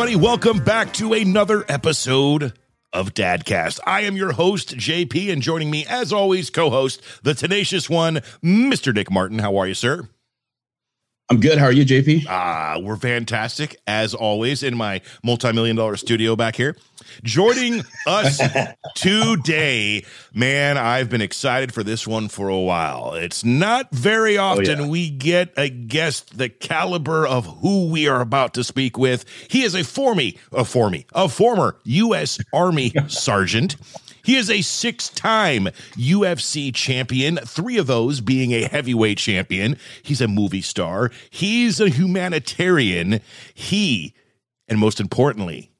everybody. Welcome back to another episode of Dadcast. I am your host, JP, and joining me, as always, co host, the tenacious one, Mr. Nick Martin. How are you, sir? I'm good. How are you, JP? Ah, we're fantastic as always in my multi-million dollar studio back here. Joining us today, man, I've been excited for this one for a while. It's not very often yeah. we get a guest the caliber of who we are about to speak with. He is a formy, a formy, a former U.S. Army sergeant. He is a six time UFC champion, three of those being a heavyweight champion. He's a movie star. He's a humanitarian. He, and most importantly,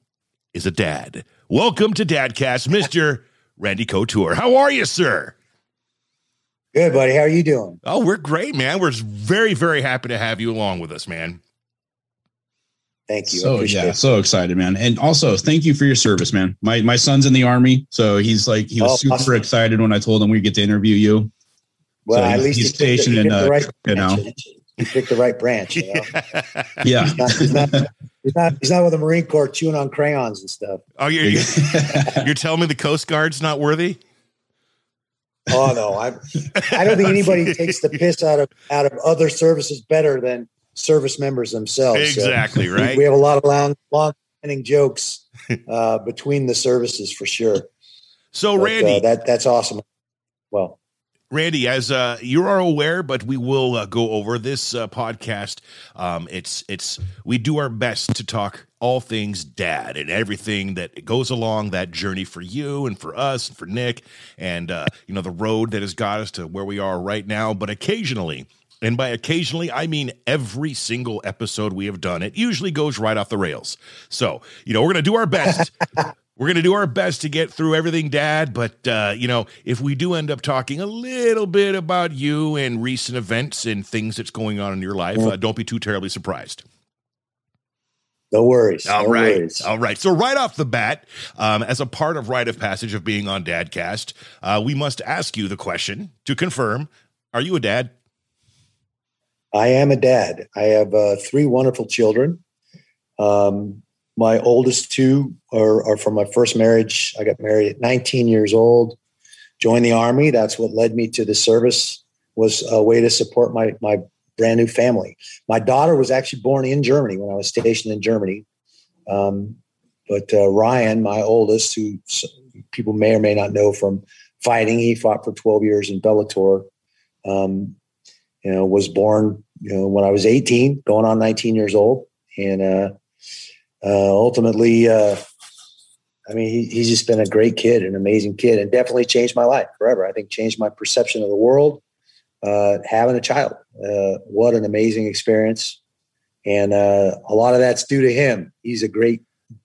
is a dad. Welcome to Dadcast, Mr. Randy Couture. How are you, sir? Good, buddy. How are you doing? Oh, we're great, man. We're very, very happy to have you along with us, man. Thank you. So yeah, it. so excited, man. And also, thank you for your service, man. My my son's in the army, so he's like he was Oh, super awesome. excited when I told him we get to interview you. Well, so at he's- least he's you picked the- stationed in, picked the uh, right you know. branch. You picked the right branch. You know? Yeah, he's, not, he's, not, he's not. He's not with the Marine Corps chewing on crayons and stuff. Oh, you're, you're, you're telling me the Coast Guard's not worthy? Oh no, I. I don't think anybody takes the piss out of out of other services better than service members themselves. So Exactly, we- right? We have a lot of long, long standing jokes uh, between the services for sure. So, But, Randy, uh, that that's awesome. Well, Randy, as uh, you are aware, but we will uh, go over this uh, podcast. Um, it's it's we do our best to talk all things dad and everything that goes along that journey for you and for us and for Nick and uh, you know the road that has got us to where we are right now. But occasionally. And by occasionally, I mean every single episode we have done. It usually goes right off the rails. So, you know, we're going to do our best we're going to do our best to get through everything, Dad. But, uh, you know, if we do end up talking a little bit about you and recent events and things that's going on in your life, uh, don't be too terribly surprised. no worries. All no right. worries. All right. So, right off the bat, um, as a part of rite of passage of being on Dadcast, uh, we must ask you the question to confirm Are you a dad? I am a dad. I have uh, three wonderful children. Um, my oldest two are, are from my first marriage. I got married at 19 years old, joined the army. That's what led me to the service. Was a way to support my my brand new family. My daughter was actually born in Germany when I was stationed in Germany. Um, but uh, Ryan, my oldest, who people may or may not know from fighting, he fought for 12 years in Bellator. Um, you know, was born, you know, when I was 18, going on 19 years old. And uh, uh, ultimately, uh, I mean, he, he's just been a great kid, an amazing kid, and definitely changed my life forever. I think changed my perception of the world. Uh, having a child, uh, what an amazing experience. And uh, a lot of that's due to him. He's a great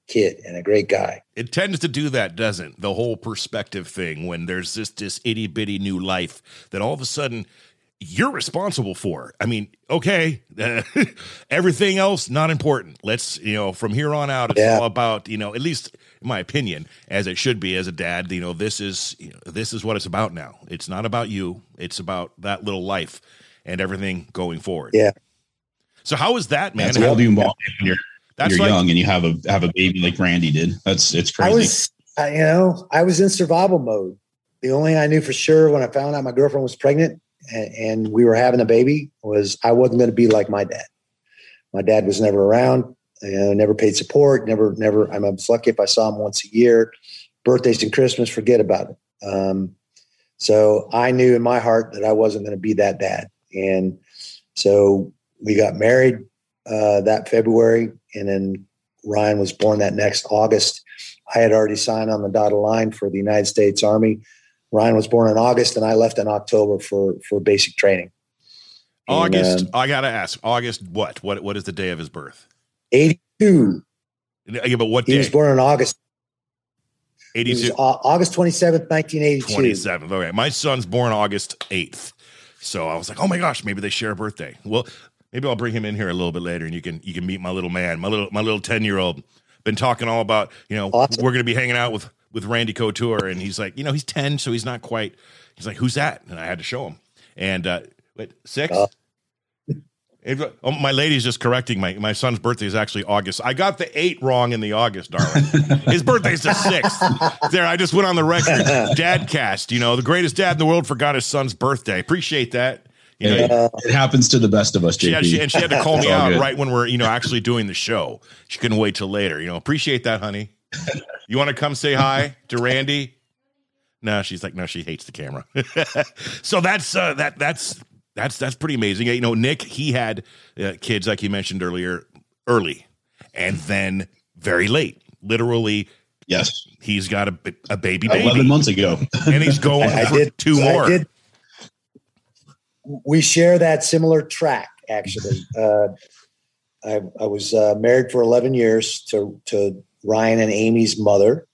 kid and a great guy. It tends to do that, doesn't the whole perspective thing when there's this this itty bitty new life that all of a sudden you're responsible for. I mean, okay, uh, everything else not important. Let's you know from here on out, it's Yeah. all about you know at least in my opinion, as it should be as a dad. You know, this is you know, this is what it's about now. It's not about you. It's about that little life and everything going forward. Yeah. So how is that, man? that's How- all you involved when you're, that's you're like- young and you have a have a baby like Randy did. That's it's crazy. I was, I, you know, I was in survival mode. The only thing I knew for sure when I found out my girlfriend was pregnant and, and we were having a baby was I wasn't going to be like my dad. My dad was never around, you know, never paid support, never, never. I'm, was lucky if I saw him once a year. Birthdays and Christmas, forget about it. Um, so I knew in my heart that I wasn't going to be that dad. And so we got married uh, that February, and then Ryan was born that next August. I had already signed on the dotted line for the United States Army. Ryan was born in August, and I left in October for for basic training. And, August. uh, I gotta ask. August. What? What? What is the day of his birth? 82. Yeah, but what He day? was born in August. 82, August 27th, 1982. 27th. Okay. My son's born August 8th. So I was like, oh my gosh, maybe they share a birthday. Well, maybe I'll bring him in here a little bit later and you can you can meet my little man, my little my little 10 year old. Been talking all about, you know, Awesome. we're gonna be hanging out with with Randy Couture, and he's like, you know, he's 10, so he's not quite he's like, Who's that? And I had to show him. And uh wait, six? Uh. If, oh, my lady's just correcting my my son's birthday is actually August. I got the eight wrong in the August, darling. His birthday's the sixth. There, I just went on the record. Dadcast, you know, the greatest dad in the world forgot his son's birthday. Appreciate that. You know, it, it happens to the best of us, JP. she had, she, and she had to call me out good. right when we're you know actually doing the show. She couldn't wait till later. You know, appreciate that, honey. You want to come say hi to Randy? No, she's like, no, she hates the camera. so that's uh, that that's that's that's pretty amazing. You know, Nick, he had uh, kids like you mentioned earlier, early, and then very late. Literally, Yes, he's got a, a baby eleven months ago. and he's going I, I for did two more. Did. We share that similar track, actually. Uh, I, I was uh, married for 11 years to, to Ryan and Amy's mother.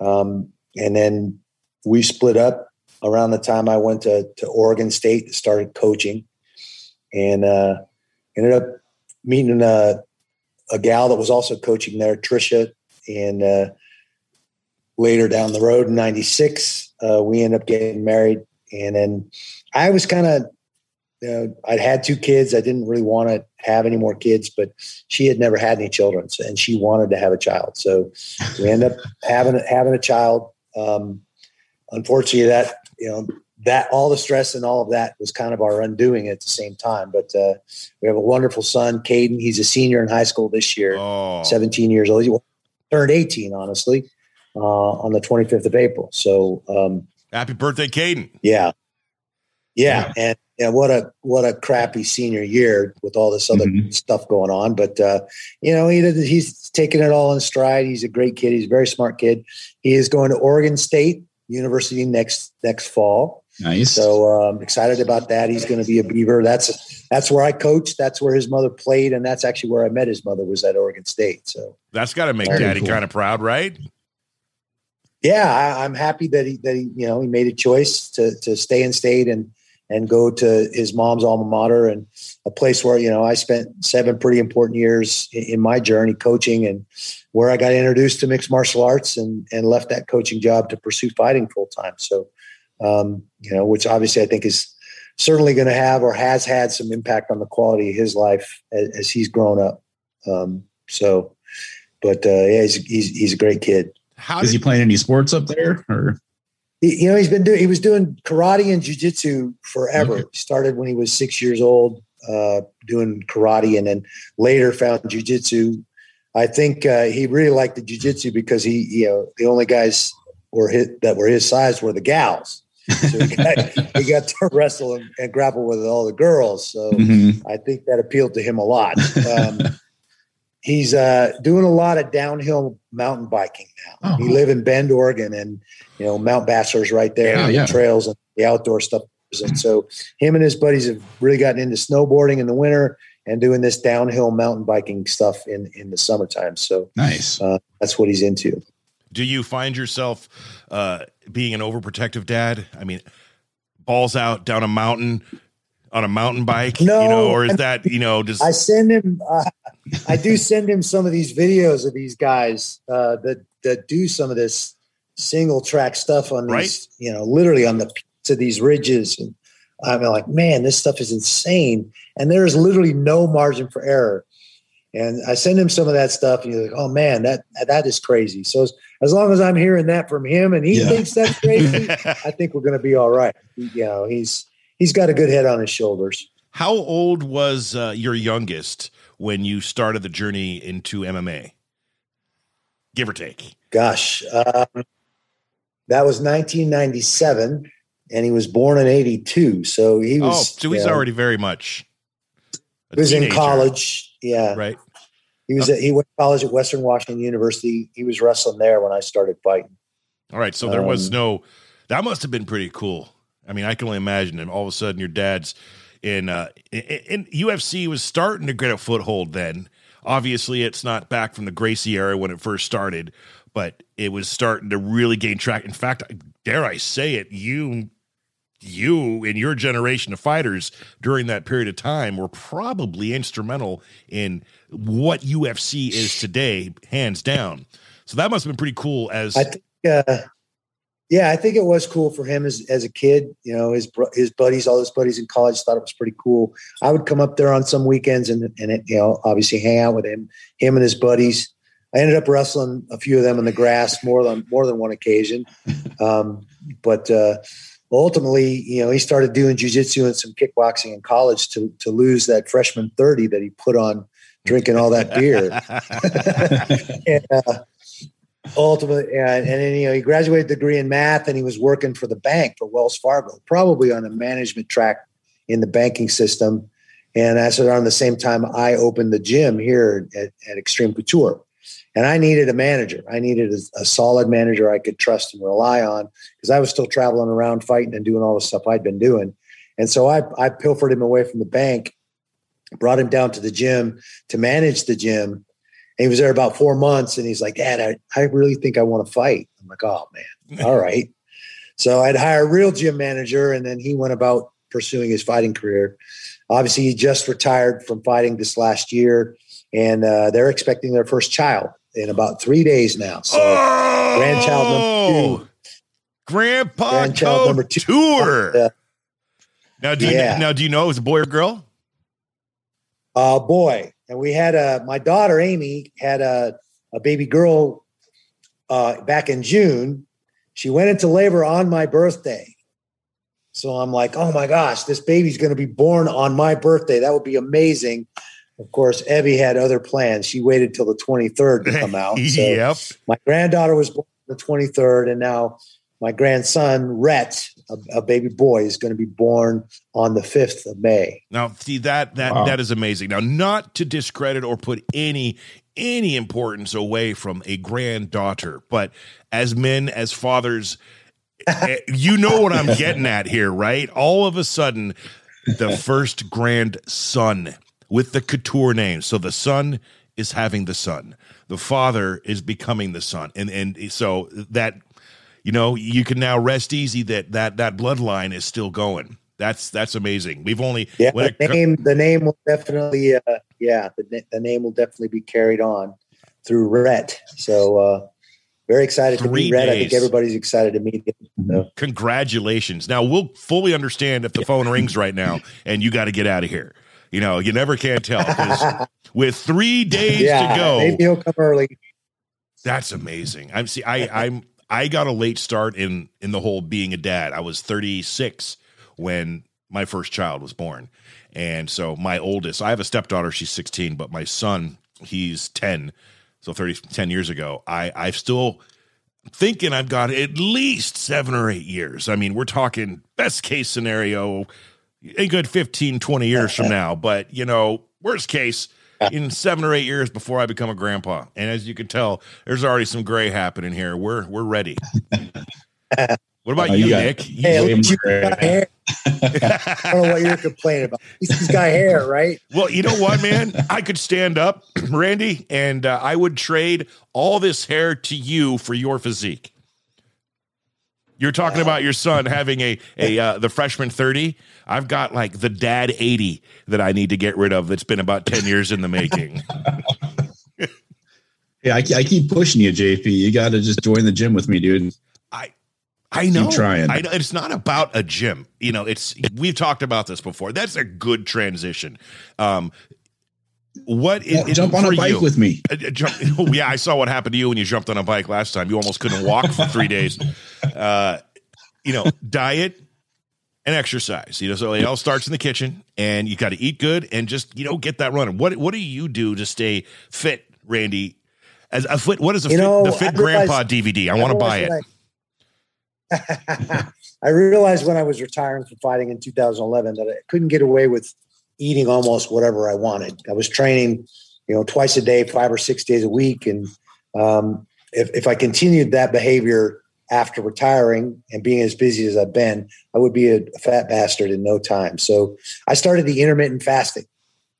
Um, and then we split up around the time I went to, to Oregon State started coaching. And uh, ended up meeting a, a gal that was also coaching there, Trisha. And uh, later down the road in 96, uh, we ended up getting married. And then I was kind of, you know, I'd had two kids. I didn't really want to have any more kids, but she had never had any children, so, and she wanted to have a child. So we end up having having a child. Um, unfortunately, that you know that all the stress and all of that was kind of our undoing at the same time. But uh, we have a wonderful son, Caden. He's a senior in high school this year, Oh, 17 years old. He turned 18, honestly, uh, on the 25th of April. So um, happy birthday, Caden. yeah. Yeah. And yeah, what a what a crappy senior year with all this other Mhm. stuff going on. But uh, you know, he he's taking it all in stride. He's a great kid. He's a very smart kid. He is going to Oregon State University next next fall. Nice. So um, excited about that. He's going to be a Beaver. That's that's where I coached. That's where his mother played, and that's actually where I met his mother was at Oregon State. So That's got to make Very Daddy cool. kind of proud, right? yeah, I, I'm happy that he that he you know he made a choice to to stay in state and and go to his mom's alma mater and a place where you know I spent seven pretty important years in, in my journey coaching and where I got introduced to mixed martial arts and and left that coaching job to pursue fighting full time. So um, you know, which obviously I think is certainly going to have or has had some impact on the quality of his life as, as he's grown up. Um, so, but uh, yeah, he's, he's he's a great kid. How Is did he playing any sports up there? Or He, you know, he's been doing he was doing karate and jujitsu forever. Okay. Started when he was six years old, uh, doing karate, and then later found jujitsu. I think uh, he really liked the jujitsu because he, you know, the only guys were his, that were his size were the gals. So he got, he got to wrestle and, and grapple with all the girls. So Mhm. I think that appealed to him a lot. Um, he's uh, doing a lot of downhill mountain biking now. Oh. We live in Bend, Oregon, and you know Mount Bachelor's right there, Yeah, and yeah. the trails and the outdoor stuff. And so him and his buddies have really gotten into snowboarding in the winter and doing this downhill mountain biking stuff in in the summertime. So nice. uh, that's what he's into. do you find yourself uh, being an overprotective dad? I mean, balls out down a mountain on a mountain bike, No, you know, or is that you know just I send him. Uh, I do send him some of these videos of these guys uh, that that do some of this single track stuff on these, Right. you know, literally on the peaks of these ridges, and I'm like, man, this stuff is insane, and there is literally no margin for error. And I send him some of that stuff, and he's like, "Oh man, that that is crazy." So as, as long as I'm hearing that from him, and he Yeah. thinks that's crazy, I think we're going to be all right. You know, he's he's got a good head on his shoulders. How old was uh, your youngest when you started the journey into MMA? Give or take. Gosh, um, that was 1997, and he was born in '82. So he was. oh, so he's you know, already very much. He was in college. Yeah, right? he was. At, he went to college at Western Washington University. He was wrestling there when I started fighting. All right. So there was Um, no. That must have been pretty cool. I mean, I can only imagine. And all of a sudden, your dad's in. Uh, in, in UFC was starting to get a foothold. Then, obviously, it's not back from the Gracie era when it first started, but it was starting to really gain track. In fact, dare I say it, you. You and your generation of fighters during that period of time were probably instrumental in what UFC is today, hands down. So that must have been pretty cool. As I think. Uh, yeah, I think it was cool for him as, as a kid. You know, his his buddies, all his buddies in college thought it was pretty cool. I would come up there on some weekends and and it, you know obviously hang out with him, him and his buddies. I ended up wrestling a few of them in the grass more than more than one occasion, um, but uh, ultimately, you know, he started doing jujitsu and some kickboxing in college to to lose that freshman thirty that he put on drinking all that beer. and, uh, ultimately, and, and then, you know, he graduated degree in math and he was working for the bank for Wells Fargo, probably on a management track in the banking system. And said, around the same time, I opened the gym here at, at Xtreme Couture. And I needed a manager. I needed a, a solid manager I could trust and rely on because I was still traveling around fighting and doing all the stuff I'd been doing. And so I, I pilfered him away from the bank, brought him down to the gym to manage the gym and he was there about four months and he's like, Dad, I, I really think I want to fight. I'm like, oh man, all right. So I'd hire a real gym manager and then he went about pursuing his fighting career. Obviously, he just retired from fighting this last year and uh, they're expecting their first child in about three days now. So oh, grandchild number two. Grandpa grandchild number two. Tour. Uh, now, do yeah. you, now, do you know it was a boy or girl? Uh, boy and we had a my daughter Amy had a, a baby girl uh, back in June. She went into labor on my birthday. So I'm like, oh my gosh, this baby's going to be born on my birthday. That would be amazing. Of course, Evie had other plans. She waited till the 23rd to come out. So yep. My granddaughter was born on the 23rd, and now my grandson Rhett, a, a, baby boy, is going to be born on the fifth of May. Now, see that that wow. that is amazing. Now, not to discredit or put any any importance away from a granddaughter, but as men, as fathers, eh, you know what I'm getting at here, right? All of a sudden, the first grandson with the couture name. So the son is having the son. The father is becoming the son, and and so that you know, you can now rest easy that that that bloodline is still going. That's that's amazing. We've only yeah. The it, name the name will definitely uh, yeah the, the name will definitely be carried on through Rhett. So uh, very excited to meet Rhett. I think everybody's excited to meet him. So. Congratulations! Now we'll fully understand if the phone rings right now and you got to get out of here. You know, you never can tell with three days yeah, to go. Maybe he'll come early. That's amazing. I'm see. I I'm I got a late start in in the whole being a dad. I was 36 when my first child was born. And so my oldest, I have a stepdaughter, she's 16, but my son, he's 10. So 30 10 years ago, I I've still thinking I've got at least 7 or 8 years. I mean, we're talking best case scenario a good 15 20 years from now, but you know, worst case in seven or eight years before I become a grandpa. And as you can tell, there's already some gray happening here. We're we're ready. What about uh, you, you got, Nick? Hey, you got hair. I don't know what you're complaining about. He's got hair, right? Well, you know what, man? I could stand up, Randy, and uh, I would trade all this hair to you for your physique. You're talking about your son having a a uh, the freshman 30. I've got like the dad 80 that I need to get rid of that's been about 10 years in the making. yeah, I, I, keep pushing you, JP. You got to just join the gym with me, dude. I I know. Keep trying. I know it's not about a gym. You know, it's we've talked about this before. That's a good transition. Um, what is, well, jump on a bike you, with me? Uh, uh, jump, oh, yeah, I saw what happened to you when you jumped on a bike last time. You almost couldn't walk for three days. Uh, you know, diet and exercise. You know, so it all starts in the kitchen, and you got to eat good and just you know get that running. What what do you do to stay fit, Randy? As a fit, what is a fit, know, the Fit Grandpa DVD? I, I want to buy it. I, I realized when I was retiring from fighting in 2011 that I couldn't get away with eating almost whatever I wanted. I was training, you know, twice a day, five or six days a week, and um, if, if I continued that behavior after retiring and being as busy as I've been, I would be a fat bastard in no time. So I started the intermittent fasting.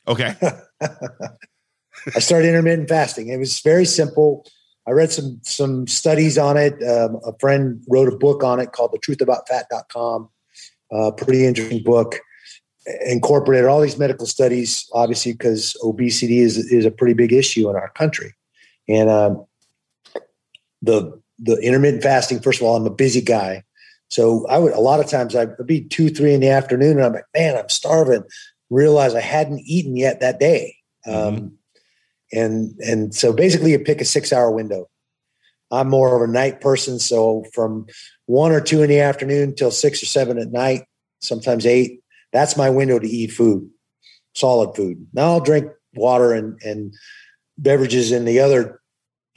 Okay. I started intermittent fasting. It was very simple. I read some some studies on it. Um, a friend wrote a book on it called The Truth About Fat.com. Uh, pretty interesting book. Incorporated all these medical studies, obviously, because obesity is is a pretty big issue in our country. And um, the the intermittent fasting. First of all, I'm a busy guy, so I would a lot of times I'd be two, three in the afternoon, and I'm like, man, I'm starving. Realize I hadn't eaten yet that day, mm-hmm. um, and and so basically, you pick a six hour window. I'm more of a night person, so from one or two in the afternoon till six or seven at night, sometimes eight. That's my window to eat food, solid food. Now I'll drink water and and beverages in the other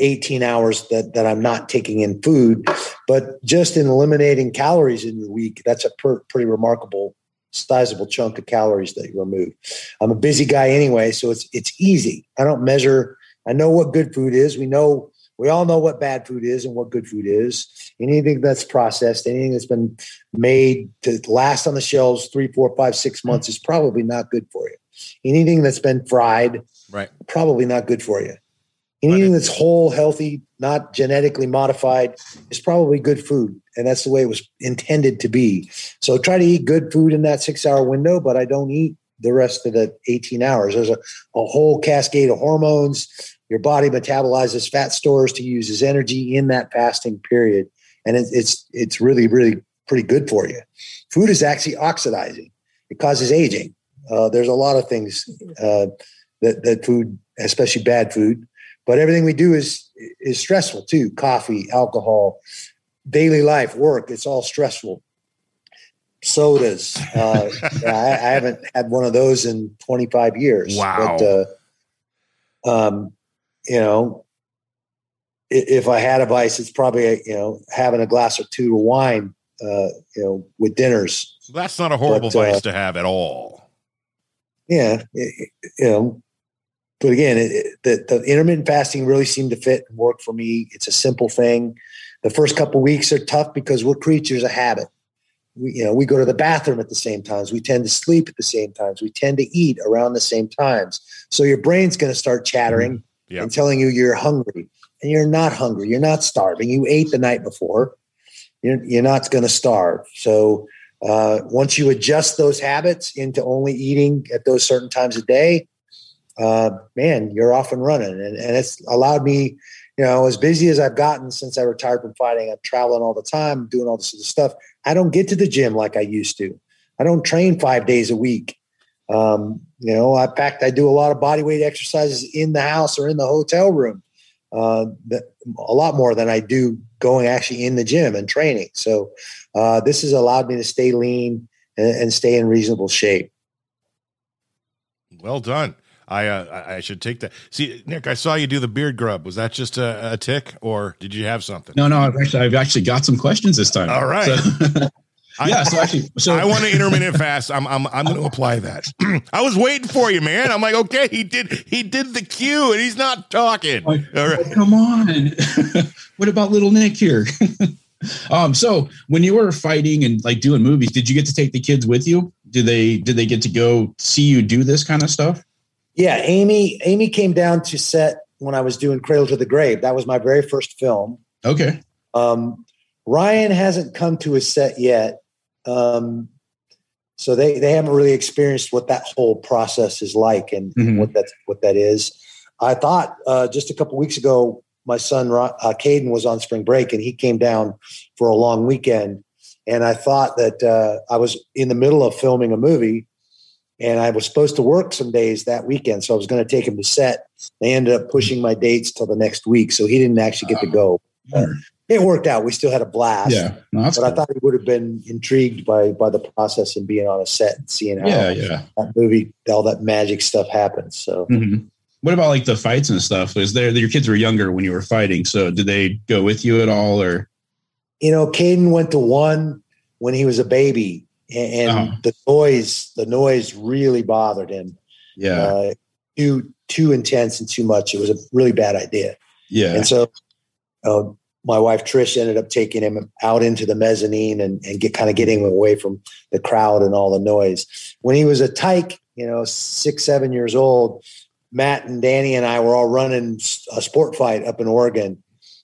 18 hours that, that I'm not taking in food, but just in eliminating calories in your week, that's a per, pretty remarkable, sizable chunk of calories that you remove. I'm a busy guy anyway, so it's it's easy. I don't measure. I know what good food is. We know we all know what bad food is and what good food is. Anything that's processed, anything that's been made to last on the shelves three, four, five, six hmm. months is probably not good for you. Anything that's been fried, right, probably not good for you. Anything that's whole, healthy, not genetically modified is probably good food. And that's the way it was intended to be. So try to eat good food in that six hour window, but I don't eat the rest of the 18 hours. There's a, a whole cascade of hormones. Your body metabolizes fat stores to use as energy in that fasting period. And it, it's, it's really, really pretty good for you. Food is actually oxidizing. It causes aging. Uh, there's a lot of things uh, that, that food, especially bad food, but everything we do is is stressful too. Coffee, alcohol, daily life, work. It's all stressful. Sodas. Uh, I, I, haven't had one of those in 25 years. Wow. But, uh, um, you know, if I had a vice, it's probably you know having a glass or two of wine. Uh, you know, with dinners. That's not a horrible but, vice uh, to have at all. Yeah, you know, but again, it, the, the intermittent fasting really seemed to fit and work for me. It's a simple thing. The first couple weeks are tough because we're creatures of habit. We, you know, we go to the bathroom at the same times. We tend to sleep at the same times. We tend to eat around the same times. So your brain's going to start chattering mm-hmm. yep. and telling you you're hungry, and you're not hungry. You're not starving. You ate the night before. You're, you're not going to starve. So uh, once you adjust those habits into only eating at those certain times a day, uh, man, you're off and running. And, and it's allowed me, you know, as busy as I've gotten since I retired from fighting, I'm traveling all the time, doing all this other stuff. I don't get to the gym like I used to. I don't train five days a week. Um, you know, in fact, I do a lot of body weight exercises in the house or in the hotel room. Uh, a lot more than I do going actually in the gym and training. So uh, this has allowed me to stay lean and, and stay in reasonable shape. Well done. I uh, I should take that. See, Nick, I saw you do the beard grub. Was that just a, a tick, or did you have something? No, no. I've actually I've actually got some questions this time. All right. So, yeah. So actually, so I want to intermittent fast. I'm I'm I'm going to apply that. I was waiting for you, man. I'm like, okay, he did he did the cue, and he's not talking. Like, Come on. what about little Nick here? um. So when you were fighting and like doing movies, did you get to take the kids with you? Did they did they get to go see you do this kind of stuff? Yeah, Amy. Amy came down to set when I was doing Cradle 2 the Grave. That was my very first film. Okay. Um, Ryan hasn't come to a set yet, um, so they they haven't really experienced what that whole process is like and mm-hmm. what that what that is. I thought uh, just a couple weeks ago, my son uh, Caden was on spring break and he came down for a long weekend, and I thought that uh, I was in the middle of filming a movie and I was supposed to work some days that weekend, so I was going to take him to set. They ended up pushing my dates till the next week, so he didn't actually get to go. It worked out. We still had a blast. Yeah, no, but cool. I thought he would have been intrigued by by the process and being on a set and seeing how yeah, yeah. that movie, all that magic stuff happens. So. Mm-hmm. What about like the fights and stuff? Is there your kids were younger when you were fighting? So did they go with you at all, or? You know, Caden went to one when he was a baby, and, uh-huh. the noise the noise really bothered him yeah uh, too too intense and too much it was a really bad idea yeah and so uh, my wife trish ended up taking him out into the mezzanine and, and get kind of getting him away from the crowd and all the noise. When he was a tyke you know six seven years old matt and danny and i were all running a SportFight up in oregon.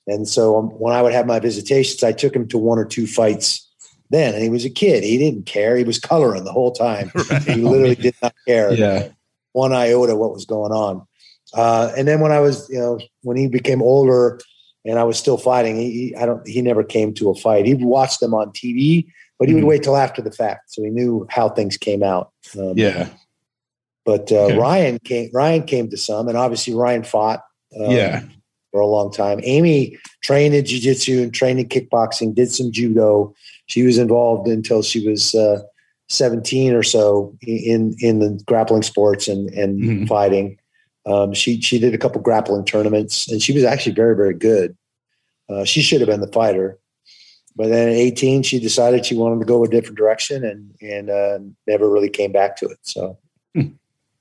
And so um, when i would have my visitations i took him to one or two fights then and he was a kid. He didn't care. He was coloring the whole time. Right. he literally did not care. Yeah. One iota what was going on. Uh, and then when i was you know when he became older and I was still fighting. He, I don't. He never came to a fight. He watched them on TV, but he would Mhm. wait till after the fact, so he knew how things came out. Um, Yeah. But uh, Okay. Ryan came. Ryan came to some, and obviously Ryan fought. um, Yeah. For a long time, Amy trained in jiu-jitsu and trained in kickboxing. Did some judo. She was involved until she was uh, seventeen or so in in the grappling sports and and Mhm. fighting. Um, she she did a couple grappling tournaments, and she was actually very very good. Uh, she should have been the fighter, but then at eighteen, she decided she wanted to go a different direction, and and uh, never really came back to it. So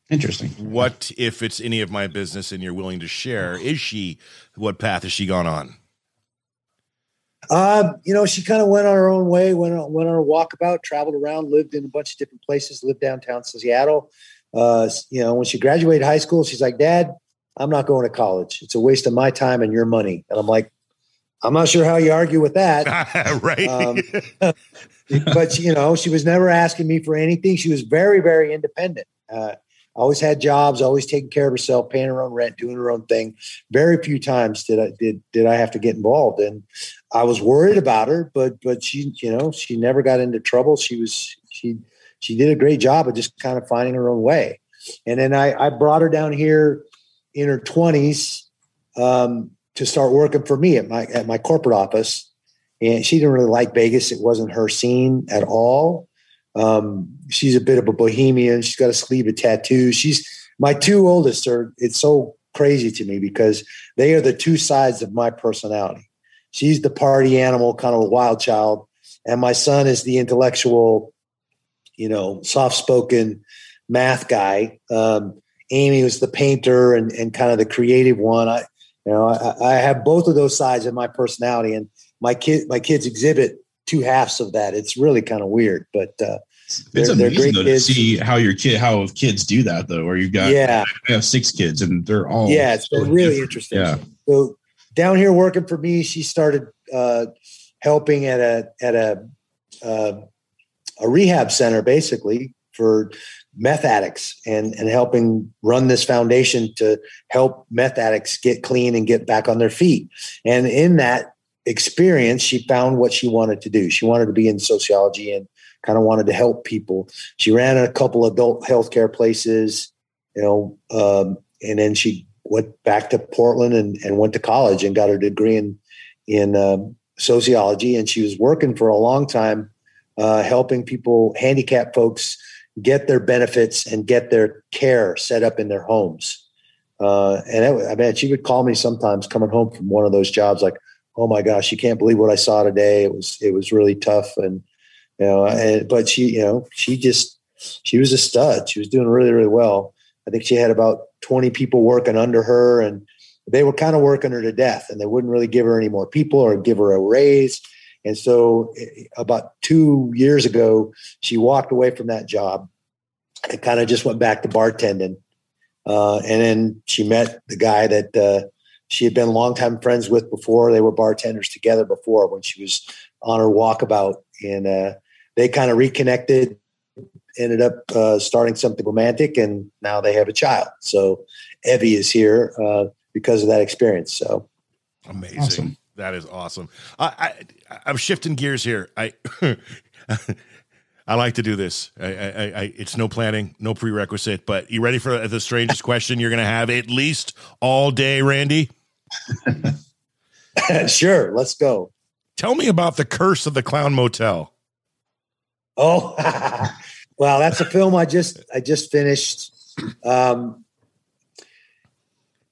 Interesting. What if it's any of my business and you're willing to share? Is she what path has she gone on? Uh, you know, she kind of went on her own way, went on, went on a walkabout, traveled around, lived in a bunch of different places, lived downtown Seattle. Uh, you know, when she graduated high school, she's like, Dad, I'm not going to college. It's a waste of my time and your money. And I'm like, I'm not sure how you argue with that. right. Um, but you know, she was never asking me for anything. She was very, very independent. Uh, always had jobs, always taking care of herself, paying her own rent, doing her own thing. Very few times did I did did I have to get involved, and I was worried about her. But but she, you know, she never got into trouble. She was she she did a great job of just kind of finding her own way. And then I, I brought her down here in her twenties um, to start working for me at my at my corporate office and she didn't really like Vegas. It wasn't her scene at all. Um, she's a bit of a bohemian. She's got a sleeve of tattoos. She's my two oldest are. It's so crazy to me because they are the two sides of my personality. She's the party animal, kind of a wild child, and my son is the intellectual, you know, soft-spoken math guy. Um, Amy was the painter and, and kind of the creative one. I, you know, I, I have both of those sides of my personality, and my kid my kids exhibit two halves of that. It's really kind of weird, but uh, It's They're- they're amazing great though, to see how your kid, how kids do that though, where you've got, yeah, I have six kids and they're all, yeah, it's been so really different. interesting. Yeah. So down here working for me, she started uh, helping at a at a uh, a rehab center basically for meth addicts and and helping run this foundation to help meth addicts get clean and get back on their feet. And in that experience, she found what she wanted to do. She wanted to be in sociology and kind of wanted to help people. She ran a couple adult healthcare places, you know, um, and then she went back to Portland and, and went to college and got her degree in in um, sociology. And she was working for a long time, uh, helping people, handicapped folks, get their benefits and get their care set up in their homes. Uh, and it, I mean, she would call me sometimes coming home from one of those jobs, like, "Oh my gosh, you can't believe what I saw today. It was it was really tough." And you know, and but she, you know, she just she was a stud. She was doing really really well. I think she had about twenty people working under her, and they were kind of working her to death, and they wouldn't really give her any more people or give her a raise. And so, eh, about two years ago, she walked away from that job and kind of just went back to bartending. Uh, and then she met the guy that uh, she had been longtime friends with before. They were bartenders together before when she was on her walkabout, and uh, they kind of reconnected. Ended up uh, starting something romantic, and now they have a child. So Evie is here uh, because of that experience. So Amazing. Awesome. That is awesome. I, I I'm shifting gears here. I I like to do this. I, I, I it's no planning, no prerequisite. But you ready for the strangest question you're going to have at least all day, Randy? sure, let's go. Tell me about the Curse of the Clown Motel. Oh, well, that's a film I just I just finished. Um,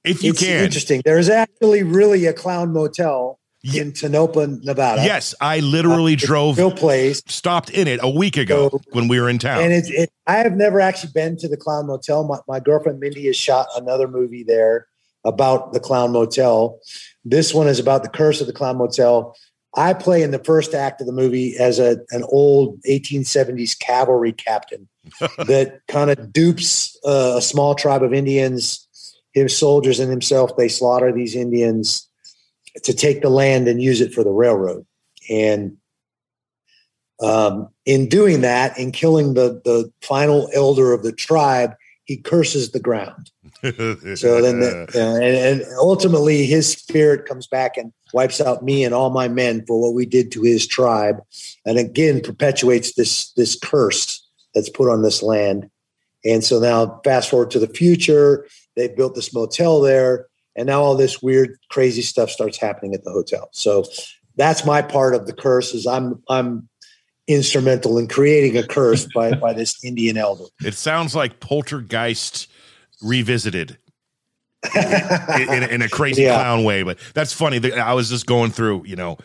If you it's can, interesting. There's actually really a clown motel Ye- in Tonopah, Nevada. yes, I literally Uh, drove, real place, stopped in it a week ago So- when we were in town. and it's. It, I have never actually been to the Clown Motel. My, my girlfriend Mindy has shot another movie there about the Clown Motel. This one is about the curse of the Clown Motel. I play in the first act of the movie as a an old 1870s cavalry captain that kind of dupes uh, a small tribe of Indians, his soldiers and himself. They slaughter these Indians to take the land and use it for the railroad. And um, in doing that, in killing the the final elder of the tribe, he curses the ground. So then, the, uh, and, and ultimately, his spirit comes back and wipes out me and all my men for what we did to his tribe, and again perpetuates this this curse that's put on this land. And so now, fast forward to the future, they built this motel there, and now all this weird, crazy stuff starts happening at the hotel. So that's my part of the curse. Is I'm I'm instrumental in creating a curse by by this Indian elder. it sounds like Poltergeist revisited in, in, in a crazy Yeah. clown way. But that's funny. I was just going through, you know,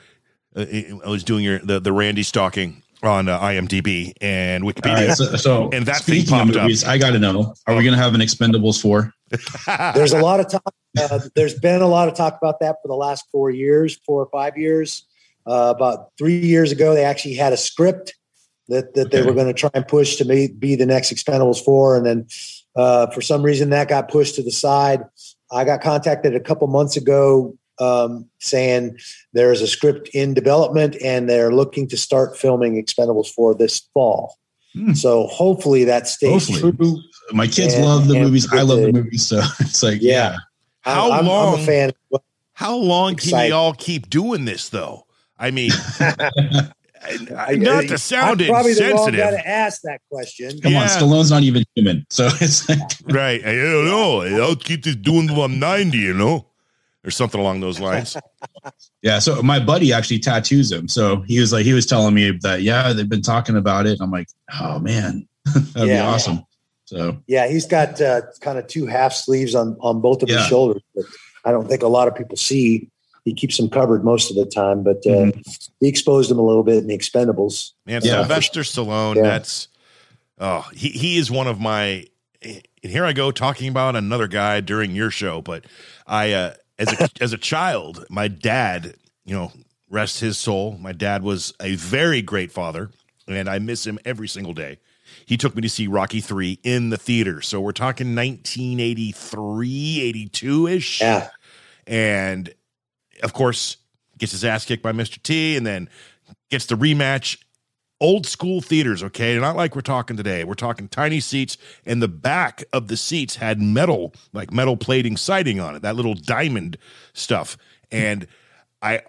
uh, I was doing your the, the Randy stalking on uh, IMDb and Wikipedia. right, so, so And that thing speaking of popped up. movies, I got to know: Are we going to have an Expendables four? There's a lot of talk. Uh, there's been a lot of talk about that for the last four years, four or five years. Uh, about three years ago, they actually had a script that that they were going to try and push to be, be the next Expendables four, and then uh, for some reason that got pushed to the side. I got contacted a couple months ago um, saying there's a script in development and they're looking to start filming Expendables four this fall. Hmm. So hopefully that stays Hopefully. true. My kids And- love the movies. I love the the- movies, so it's like, Yeah. yeah. How I'm, long? I'm a fan. How long can Excited. y'all keep doing this, though? I mean, I- not to sound I'm probably the wrong guy to ask that question. Come Yeah. on, Stallone's not even human, so it's like, right? I don't know. I'll keep this doing till I'm 90, you know, or something along those lines. yeah. So my buddy actually tattoos him. So he was like, he was telling me that, yeah, they've been talking about it. I'm like, oh man, that'd be Yeah. awesome. So Yeah, he's got uh, kind of two half sleeves on on both of his shoulders, but I don't think a lot of people see. He keeps them covered most of the time, but uh, Mhm. he exposed them a little bit in the Expendables. Man, Yeah. Sylvester Stallone, Yeah. that's oh, he he is one of my and here I go talking about another guy during your show, but I uh as a as a child, my dad, you know, rest his soul, my dad was a very great father, and I miss him every single day. He took me to see Rocky 3 in the theater. So we're talking 1983, 82ish Yeah, and of course gets his ass kicked by Mr. T and then gets the rematch old school theaters okay? Not like we're talking today. We're talking tiny seats and the back of the seats had metal like metal plating siding on it that little diamond stuff. And i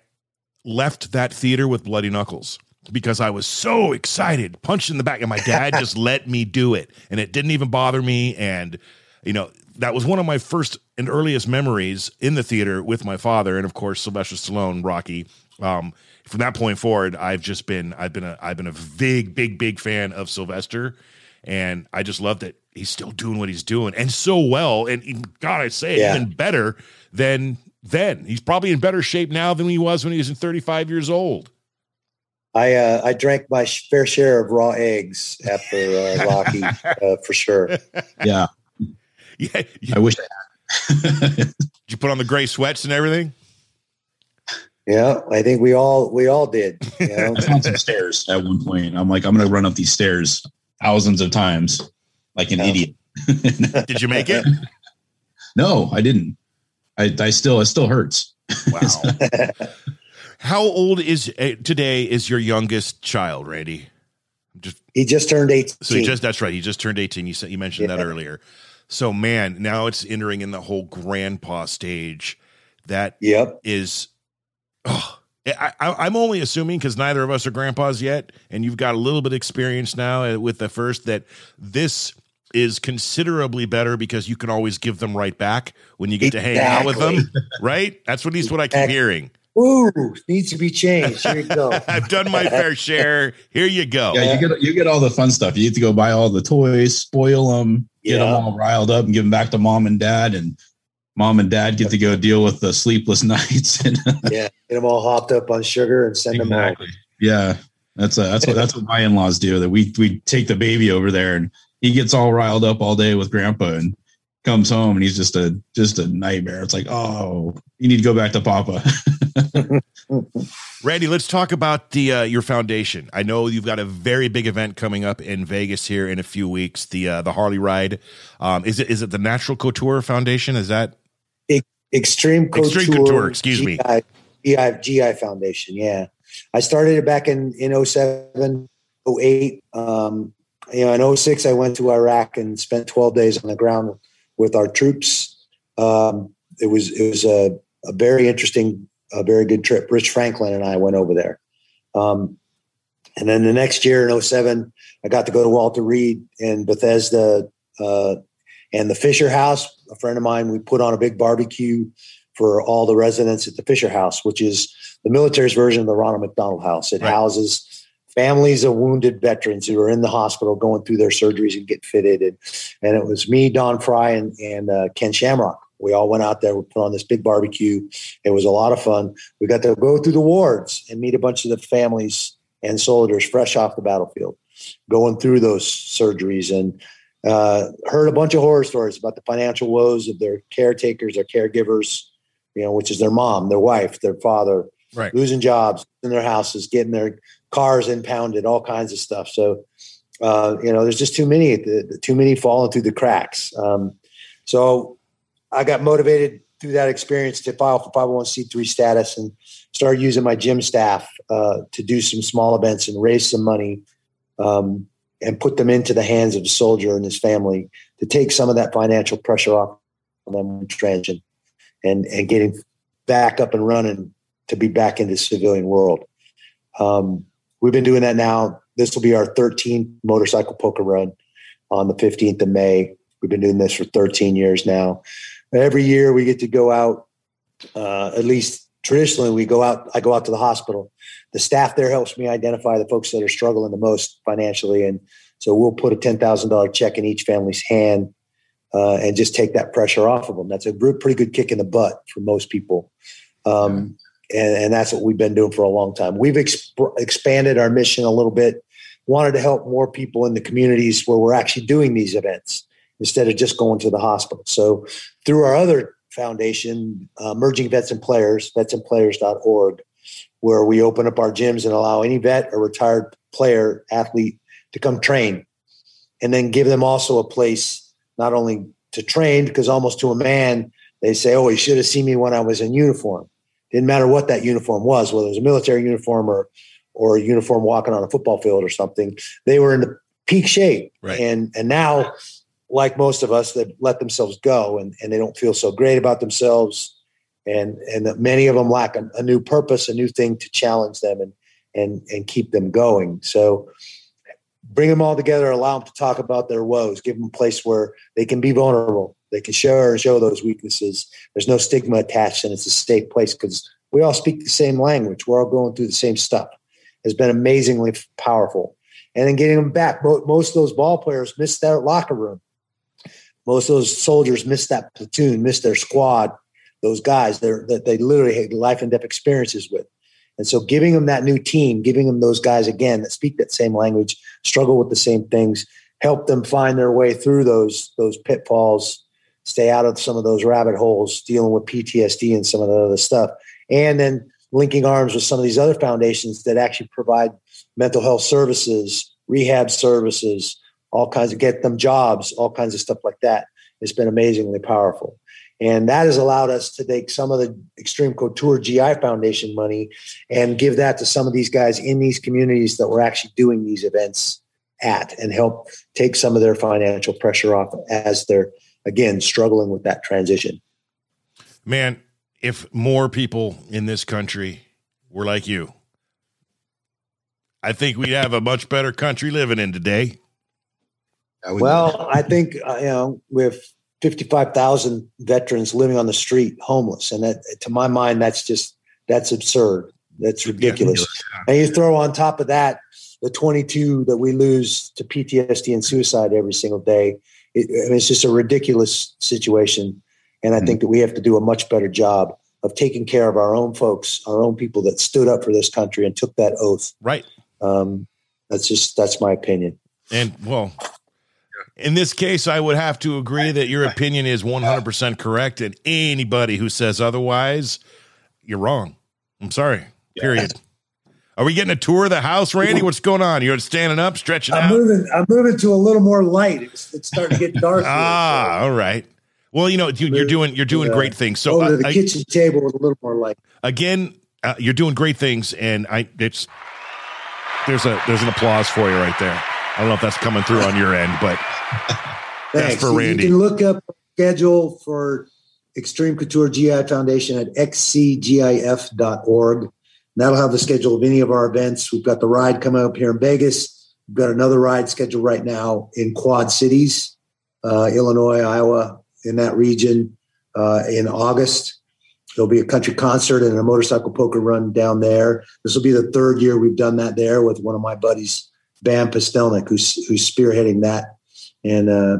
left that theater with bloody knuckles because i was so excited punched in the back and my dad just let me do it. And it didn't even bother me. And you know that was one of my first and earliest memories in the theater with my father and of course sylvester stallone rocky. Um, from that point forward i've just been i've been a i've been a big big big fan of sylvester and i just love that he's still doing what he's doing and so well and he- god i say it, Yeah. even better than then he's probably in better shape now than he was when he was in 35 years old I uh, I drank my fair share of raw eggs after uh, Rocky uh, for sure. yeah, yeah you, I wish I had. did you put on the gray sweats and everything Yeah, I think we all we all did. You know? I found some stairs at one point. I'm like, I'm going to run up these stairs thousands of times like an Yeah. idiot. did you make it no, I didn't. I, I still, it still hurts. wow how old is uh, today is your youngest child randy just he just turned eighteen. So he just that's right. He just turned 18. You said you mentioned that earlier. So man, now it's entering in the whole grandpa stage. That yep. is oh I, I, I'm only assuming because neither of us are grandpas yet, and you've got a little bit of experience now uh, with the first that this is considerably better because you can always give them right back when you get to hang out with them, right? That's what he's what I keep hearing. Ooh, needs to be changed. Here you go. I've done my fair share. Here you go. Yeah, you get you get all the fun stuff. You get to go buy all the toys, spoil them, get them all riled up, and give them back to mom and dad. And mom and dad get to go deal with the sleepless nights. And Yeah, get them all hopped up on sugar and send them home. Yeah, that's a, that's what that's what my in laws do. That we we take the baby over there, and he gets all riled up all day with grandpa, and comes home, and he's just a just a nightmare. It's like, oh, you need to go back to papa. Randy, let's talk about the uh, your foundation. I know you've got a very big event coming up in Vegas here in a few weeks. The uh, the Harley ride. Um, is it is it the Natural Couture Foundation? Is that Xtreme Couture. Xtreme Couture, excuse me. GI, GI, GI Foundation. Yeah. I started it back in, in 07, 08. Um, you know, in 06, I went to Iraq and spent 12 days on the ground with our troops. Um, it was it was a, a very interesting, a very good trip. Rich Franklin and I went over there. Um, and then the next year in 07, I got to go to Walter Reed in Bethesda uh, and the Fisher House. A friend of mine, we put on a big barbecue for all the residents at the Fisher House, which is the military's version of the Ronald McDonald House. It right. houses families of wounded veterans who are in the hospital going through their surgeries and get fitted. And, and it was me, Don Frye, and, and uh, Ken Shamrock. We all went out there. We put on this big barbecue. It was a lot of fun. We got to go through the wards and meet a bunch of the families and soldiers fresh off the battlefield, going through those surgeries and uh, heard a bunch of horror stories about the financial woes of their caretakers, their caregivers, you know, which is their mom, their wife, their father, right. losing jobs in their houses, getting their cars impounded, all kinds of stuff. So, uh, you know, there's just too many, too many falling through the cracks. Um, so I got motivated through that experience to file for 501c3 status and started using my gym staff uh, to do some small events and raise some money um, and put them into the hands of the soldier and his family to take some of that financial pressure off them transition and, and getting back up and running to be back in the civilian world. Um, we've been doing that now. This will be our 13th motorcycle poker run on the 15th of May. We've been doing this for 13 years now. Every year we get to go out, uh, at least traditionally we go out, I go out to the hospital. The staff there helps me identify the folks that are struggling the most financially. And so we'll put a $10,000 check in each family's hand uh, and just take that pressure off of them. That's a pretty good kick in the butt for most people. Um, and, and, that's what we've been doing for a long time. We've exp- expanded our mission a little bit, wanted to help more people in the communities where we're actually doing these events instead of just going to the hospital. So through our other foundation, uh, Merging Vets and Players, vetsandplayers.org, where we open up our gyms and allow any vet or retired player, athlete to come train and then give them also a place not only to train, because almost to a man, they say, oh, you should have seen me when I was in uniform. Didn't matter what that uniform was, whether it was a military uniform or or a uniform walking on a football field or something. They were in the peak shape. Right. And and now, like most of us, that let themselves go and, and they don't feel so great about themselves. And and many of them lack a, a new purpose, a new thing to challenge them and and and keep them going. So bring them all together, allow them to talk about their woes, give them a place where they can be vulnerable, they can share show those weaknesses. There's no stigma attached, and it's a safe place because we all speak the same language. We're all going through the same stuff. Has been amazingly powerful. And then getting them back. Most of those ball players missed their locker room. Most of those soldiers missed that platoon, missed their squad. Those guys that they literally had life and death experiences with. And so giving them that new team, giving them those guys again that speak that same language, struggle with the same things, help them find their way through those those pitfalls, stay out of some of those rabbit holes, dealing with PTSD and some of the other stuff. And then linking arms with some of these other foundations that actually provide mental health services, rehab services, all kinds of get them jobs, all kinds of stuff like that. It's been amazingly powerful. And that has allowed us to take some of the Xtreme Couture GI Foundation money and give that to some of these guys in these communities that we're actually doing these events at and help take some of their financial pressure off as they're, again, struggling with that transition. Man, if more people in this country were like you, I think we'd have a much better country living in today. Well, I think, uh, you know, with 55,000 veterans living on the street homeless. And that, to my mind, that's just, that's absurd. That's ridiculous. Yeah. And you throw on top of that the 22 that we lose to PTSD and suicide every single day. It, it's just a ridiculous situation. And I mm-hmm. think that we have to do a much better job of taking care of our own folks, our own people that stood up for this country and took that oath. Right. Um, that's just, that's my opinion. And well, in this case, I would have to agree that your opinion is 100% correct. And anybody who says otherwise, you're wrong. I'm sorry. Period. Are we getting a tour of the house, Randy? What's going on? You're standing up, stretching I'm out? Moving, I'm moving to a little more light. It's, it's starting to get dark. ah, here, so. all right. Well, you know, you, are doing you're doing uh, great things. So over uh, the I, kitchen table with a little more light. Again, uh, you're doing great things, and I it's there's a there's an applause for you right there. I don't know if that's coming through on your end, but Thanks. for Randy. You can look up schedule for Xtreme Couture GI Foundation at xcgif.org. That'll have the schedule of any of our events. We've got the ride coming up here in Vegas. We've got another ride scheduled right now in Quad Cities, uh, Illinois, Iowa, in that region uh, in August. There'll be a country concert and a motorcycle poker run down there. This will be the third year we've done that there with one of my buddies, Bam Pastelnik, who's who's spearheading that. And uh,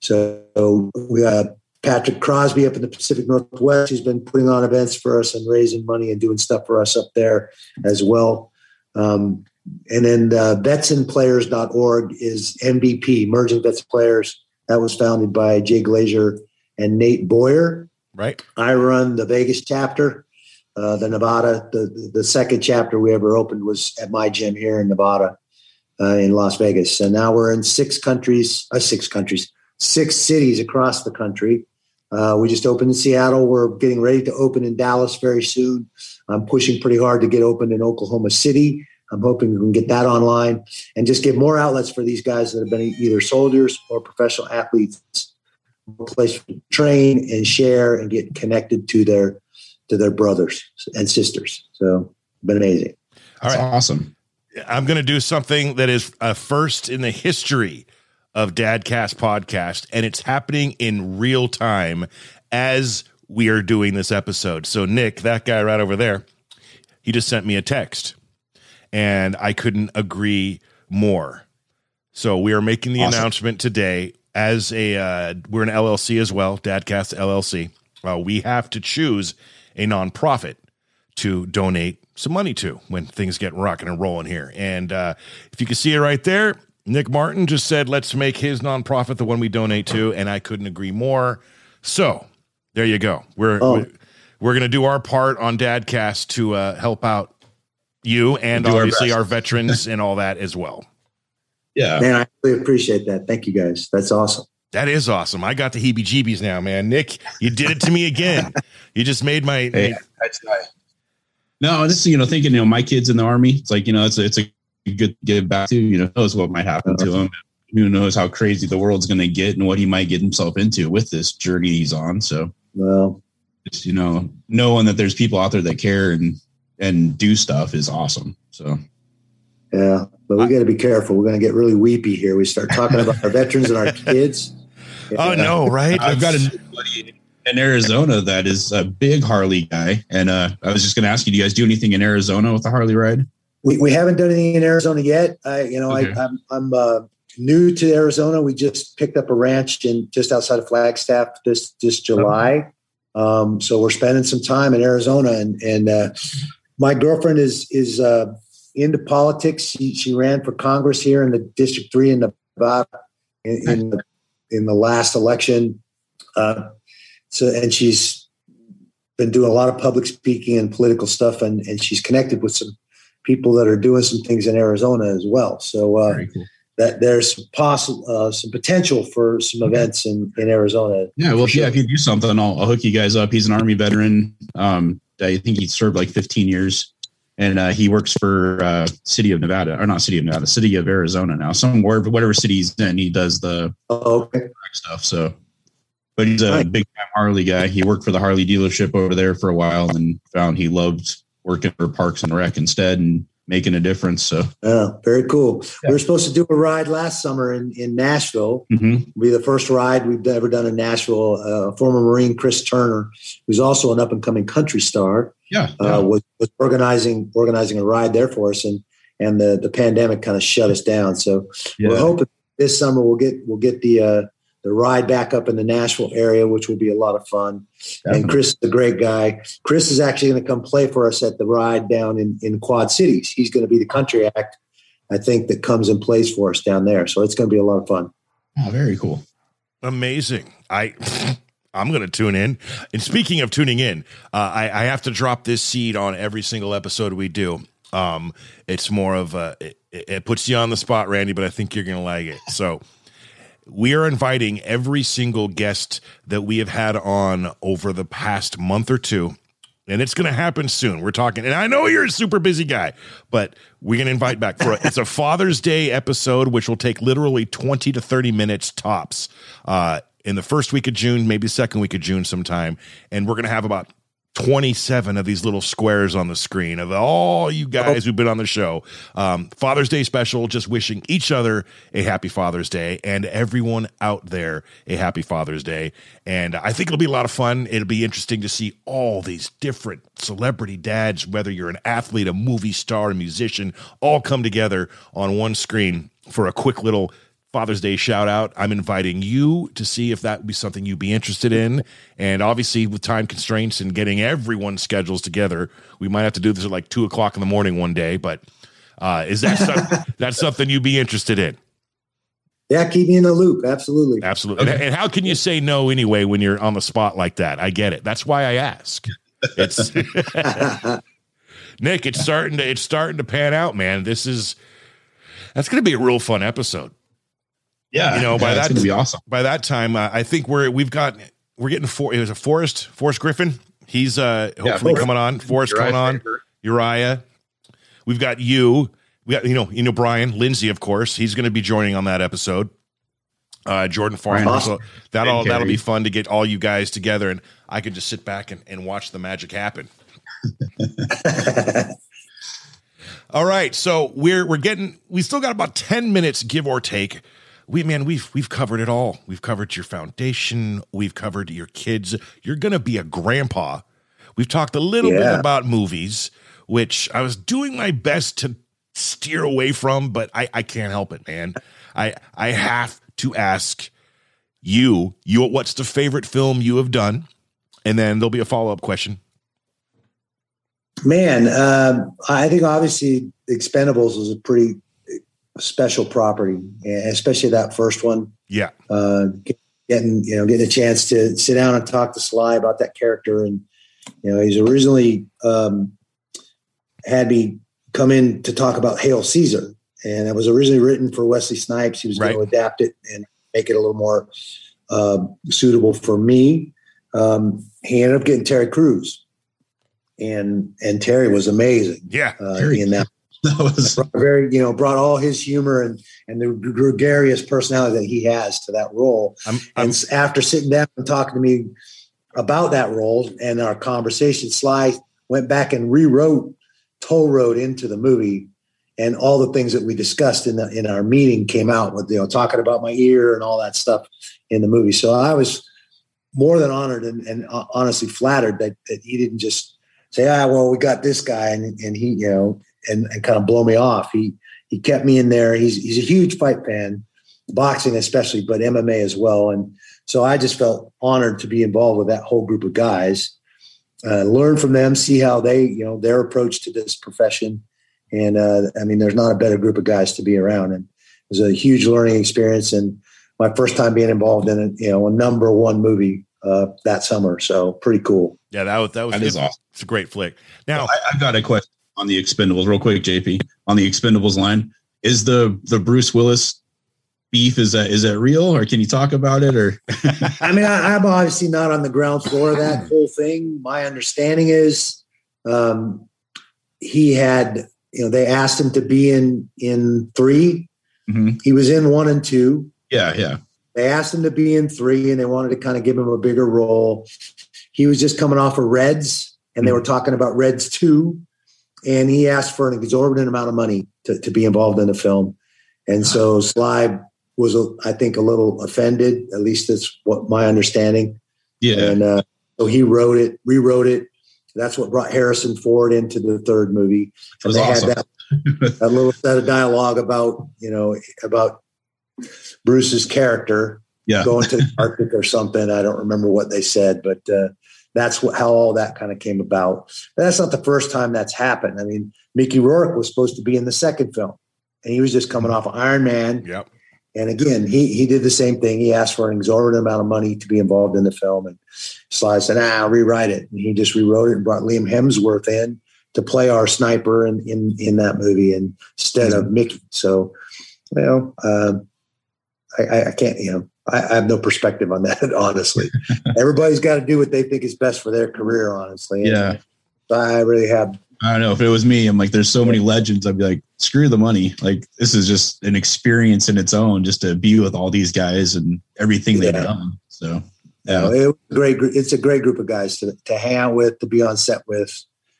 so we got Patrick Crosby up in the Pacific Northwest. He's been putting on events for us and raising money and doing stuff for us up there as well. Um, and then uh, vetsandplayers.org is MVP, Emerging Vets Players. That was founded by Jay Glazer and Nate Boyer. Right. I run the Vegas chapter. Uh, the Nevada, the the second chapter we ever opened was at my gym here in Nevada, uh, in Las Vegas, and now we're in six countries, uh, six countries, six cities across the country. Uh, we just opened in Seattle. We're getting ready to open in Dallas very soon. I'm pushing pretty hard to get open in Oklahoma City. I'm hoping we can get that online and just get more outlets for these guys that have been either soldiers or professional athletes, a place to train and share and get connected to their to their brothers and sisters. So, been amazing. All That's awesome. I'm going to do something that is a first in the history of Dadcast podcast, and it's happening in real time as we are doing this episode. So, Nick, that guy right over there, he just sent me a text, and I couldn't agree more. So, we are making the Awesome. announcement today as a uh, we're an LLC as well, Dadcast LLC. Uh, we have to choose a nonprofit to donate some money to when things get rocking and rolling here. And uh, if you can see it right there, Nick Martin just said, let's make his nonprofit the one we donate to. And I couldn't agree more. So there you go. We're, Oh. we're, we're going to do our part on Dadcast to uh, help out you and Do our obviously best. our veterans and all that as well. Yeah. Man, I really appreciate that. Thank you guys. That's awesome. That is awesome. I got the heebie jeebies now, man. Nick, you did it to me again. You just made my, Hey, that's nice. No, this you know, thinking you know, my kids in the army. It's like you know, it's a, it's a good to give back to. You know, knows what might happen to him. Who knows how crazy the world's going to get and what he might get himself into with this journey he's on. So Well, just you know, knowing that there's people out there that care and and do stuff is awesome. So yeah, but we got to be careful. We're going to get really weepy here. We start talking about our veterans and our kids. oh no, right? I've got That's- a buddy in Arizona that is a big Harley guy, and uh, I was just going to ask you, do you guys do anything in Arizona with the Harley ride? We, we haven't done anything in Arizona yet. I, you know, Okay. I, I'm, I'm uh, new to Arizona. We just picked up a ranch in just outside of Flagstaff this this July. Um, so we're spending some time in Arizona, and and uh, my girlfriend is is uh, into politics. She she ran for Congress here in the District Three in Nevada in in the, in the last election. Uh, so and she's been doing a lot of public speaking and political stuff, and and she's connected with some people that are doing some things in Arizona as well. So uh, cool. that there's possible uh, some potential for some events in in Arizona. Yeah, well, if, yeah, if you do something, I'll, I'll hook you guys up. He's an Army veteran. Um, I think he served like 15 years, and uh, he works for uh, City of Nevada, or not City of Nevada, City of Arizona now. Somewhere, whatever city he's in, he does the Oh, okay. stuff. So, but he's a big time Harley guy. He worked for the Harley dealership over there for a while, and found he loved working for Parks and Rec instead, and making a difference. So, Yeah, very cool. Yeah. We were supposed to do a ride last summer in, in Nashville. mhm. It'll be the first ride we've ever done in Nashville. Uh, former Marine Chris Turner, who's also an up and coming country star, yeah, uh, was, was organizing organizing a ride there for us, and and the the pandemic kind of shut us down. So yeah. we're hoping this summer we'll get we'll get the uh, the ride back up in the Nashville area, which will be a lot of fun. And Chris is a great guy. Chris is actually going to come play for us at the ride down in, in Quad Cities. He's going to be the country act, I think, that comes and plays for us down there. So it's going to be a lot of fun. Oh, very cool. Amazing. I I'm going to tune in. And speaking of tuning in, uh, I, I have to drop this seed on every single episode we do. Um, it's more of a it, it puts you on the spot, Randy, but I think you're going to like it. So we are inviting every single guest that we have had on over the past month or two. And it's going to happen soon. We're talking, and I know you're a super busy guy, but we're going to invite back for a, it's a Father's Day episode, which will take literally 20 to 30 minutes tops. Uh, in the first week of June, maybe second week of June sometime, and we're gonna have about 27 of these little squares on the screen of all you guys who've been on the show. Um, Father's Day special, just wishing each other a happy Father's Day and everyone out there a happy Father's Day. And I think it'll be a lot of fun. It'll be interesting to see all these different celebrity dads, whether you're an athlete, a movie star, a musician, all come together on one screen for a quick little Father's Day shout out. I'm inviting you to see if that would be something you'd be interested in. And obviously, with time constraints and getting everyone's schedules together, we might have to do this at like two o'clock in the morning one day. But uh, is that some, that's something you'd be interested in? Yeah, keep me in the loop. Absolutely. Absolutely. Okay. And, how can you say no anyway when you're on the spot like that? I get it. That's why I ask. It's Nick. It's starting to it's starting to pan out, man. This is that's going to be a real fun episode. Yeah, you know, by yeah, that gonna be awesome. By that time, uh, I think we're we've got we're getting four. It was a Forrest Forrest Griffin. He's uh hopefully Forrest. coming on. Forrest Uriah coming on. Faber. Uriah. We've got you. We got you know you know Brian Lindsay, of course. He's going to be joining on that episode. Uh, Jordan Farmer. Awesome. So that'll Ben that'll be fun to get all you guys together, and I can just sit back and, and watch the magic happen. All right, so we're we're getting we still got about 10 minutes give or take. We man, we've we've covered it all. We've covered your foundation, we've covered your kids. You're going to be a grandpa. We've talked a little bit about movies, which I was doing my best to steer away from, but I I can't help it, man. I I have to ask you, you what's the favorite film you have done? And then there'll be a follow-up question. Man, um, I think obviously Expendables was a pretty special property, especially that first one. Yeah. Uh, getting you know getting a chance to sit down and talk to Sly about that character, and you know he's originally um, had me come in to talk about Hail Caesar, and it was originally written for Wesley Snipes. He was going to adapt it and make it a little more uh, suitable for me. Um, he ended up getting Terry Crews, and and Terry was amazing Yeah. uh, Terry in that That was very you know brought all his humor and and the gregarious personality that he has to that role. I'm, and I'm s- after sitting down and talking to me about that role and our conversation sly went back and rewrote Toll Road into the movie. And all the things that we discussed in the in our meeting came out with you know talking about my ear and all that stuff in the movie. So i was more than honored and, and uh, honestly flattered that, that he didn't just say ah well we got this guy and, and he you know and, and kind of blow me off. He he kept me in there. He's he's a huge fight fan boxing especially but mma as well. And so i just felt honored to be involved with that whole group of guys uh, learn from them see how they you know their approach to this profession. And uh, i mean there's not a better group of guys to be around. And it was a huge learning experience and my first time being involved in a you know a number one movie uh, that summer. So pretty cool. Yeah, that was that was That is awesome. It's a great flick. Now, I, I've got a question on the Expendables, real quick, JP. On the Expendables line, is the the Bruce Willis beef is that is that real, or can you talk about it? Or I mean, I, I'm obviously not on the ground floor of that whole thing. My understanding is um, he had, you know, they asked him to be in in three. Mhm. He was in one and two. yeah, yeah, They asked him to be in three, and they wanted to kind of give him a bigger role. He was just coming off of Reds, and they were talking about Reds two, and he asked for an exorbitant amount of money to, to be involved in the film. And so Sly was, I think, a little offended. At least that's what my understanding. yeah. And uh, so he wrote it, rewrote it. That's what brought Harrison Ford into the third movie. Was they awesome. had that, that little set of dialogue about, you know, about Bruce's character Yeah. going to the Arctic or something. I don't remember what they said, but uh, that's what, how all that kind of came about. But that's not the first time that's happened. I mean, Mickey Rourke was supposed to be in the second film, and he was just coming off of Iron Man. yep. And again, he he did the same thing. He asked for an exorbitant amount of money to be involved in the film, and Sly said, "Ah, I'll rewrite it." And he just rewrote it and brought Liam Hemsworth in to play our sniper in in, in that movie instead of Mickey. So, you know, I, I, I can't, you know, I, I have no perspective on that. Honestly, everybody's got to do what they think is best for their career. Honestly, And Yeah. I really have I don't know if it was me. I'm like, there's so many legends. I'd be like, screw the money. Like this is just an experience in its own, just to be with all these guys and everything they've done. So You know, yeah, it was a great. It's a great group of guys to, to hang out with, to be on set with.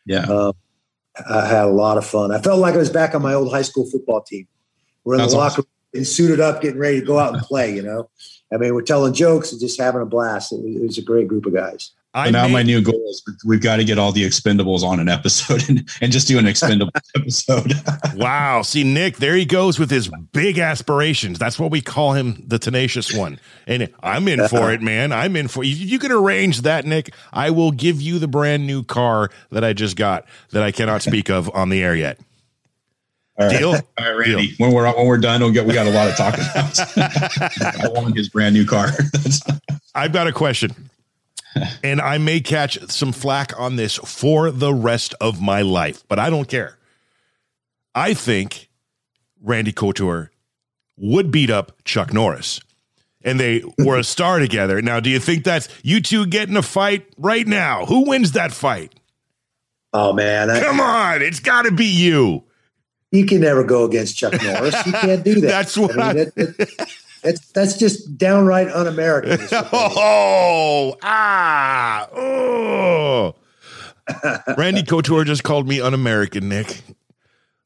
yeah. Um, I had a lot of fun. I felt like I was back on my old high school football team. We're in That's the locker room and suited up, getting ready to go out and play. You know, I mean, we're telling jokes and just having a blast. It was, it was a great group of guys. I And now made- my new goal is we've got to get all the expendables on an episode and, and just do an expendable episode. Wow. See, Nick, there he goes with his big aspirations. That's what we call him, the tenacious one. And I'm in for it, man. I'm in for you. You can arrange that, Nick. I will give you the brand new car that I just got that I cannot speak of on the air yet. All right. Deal? All right, Randy. When we're when we're done, we'll get we got a lot of talk about. I want his brand new car. I've got a question. And I may catch some flack on this for the rest of my life, but I don't care. I think Randy Couture would beat up Chuck Norris. And they were a star together. Now, do you think that's you two getting a fight right now? Who wins that fight? Oh man, I, Come on, it's got to be you. You can never go against Chuck Norris. You can't do that. That's what I mean, that- that- that's that's just downright un-American. is what that is. Oh, ah, oh. Randy Couture just called me un-American, Nick.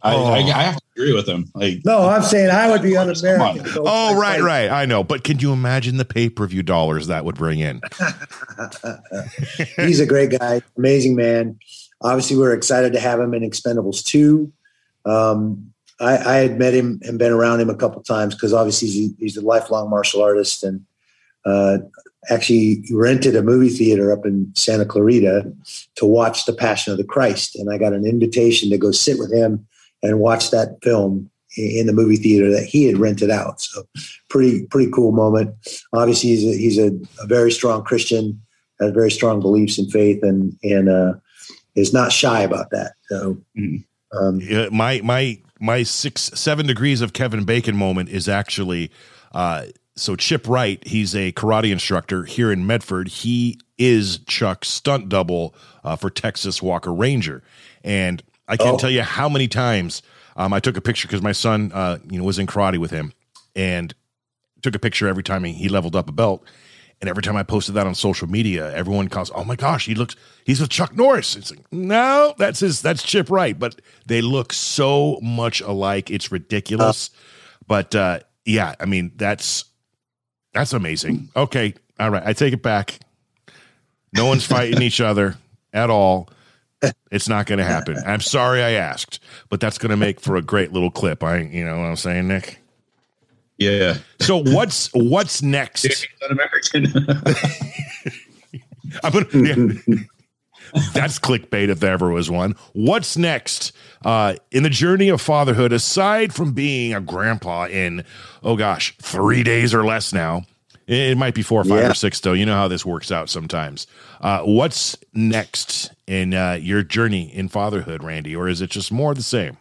I, Oh. I, I have to agree with him. Like, No, I'm saying I would be Come un-American. on. to go Oh, right, fight right. I know. But can you imagine the pay per view dollars that would bring in? He's a great guy, amazing man. Obviously, we're excited to have him in Expendables 2. Um, I, I had met him and been around him a couple times because obviously he's, he's a lifelong martial artist and uh, actually rented a movie theater up in Santa Clarita to watch The Passion of the Christ. And I got an invitation to go sit with him and watch that film in the movie theater that he had rented out. So pretty, pretty cool moment. Obviously, he's a, he's a, a very strong Christian, has very strong beliefs in faith, and and uh, is not shy about that. So, Mhm. Um, my my my six seven degrees of Kevin Bacon moment is actually uh, so Chip Wright. He's a karate instructor here in Medford. He is Chuck's stunt double uh, for Texas Walker Ranger, and I can't Oh. tell you how many times um, I took a picture because my son, uh, you know, was in karate with him, and took a picture every time he, he leveled up a belt. And every time I posted that on social media, everyone calls, "Oh my gosh, he looks he's with Chuck Norris." It's like, no, that's his that's Chip Wright, but they look so much alike. It's ridiculous. but uh yeah, I mean, that's that's amazing. Okay, all right, I take it back. No one's fighting each other at all. It's not going to happen. I'm sorry I asked, but that's going to make for a great little clip. I, you know what I'm saying, Nick. Yeah, So what's what's next? un-American. I'm gonna, yeah. That's clickbait if there ever was one. What's next uh, in the journey of fatherhood, aside from being a grandpa in, oh gosh, three days or less now? It might be four or five Yeah. or six, though. You know how this works out sometimes. Uh, what's next in uh, your journey in fatherhood, Randy? Or is it just more the same?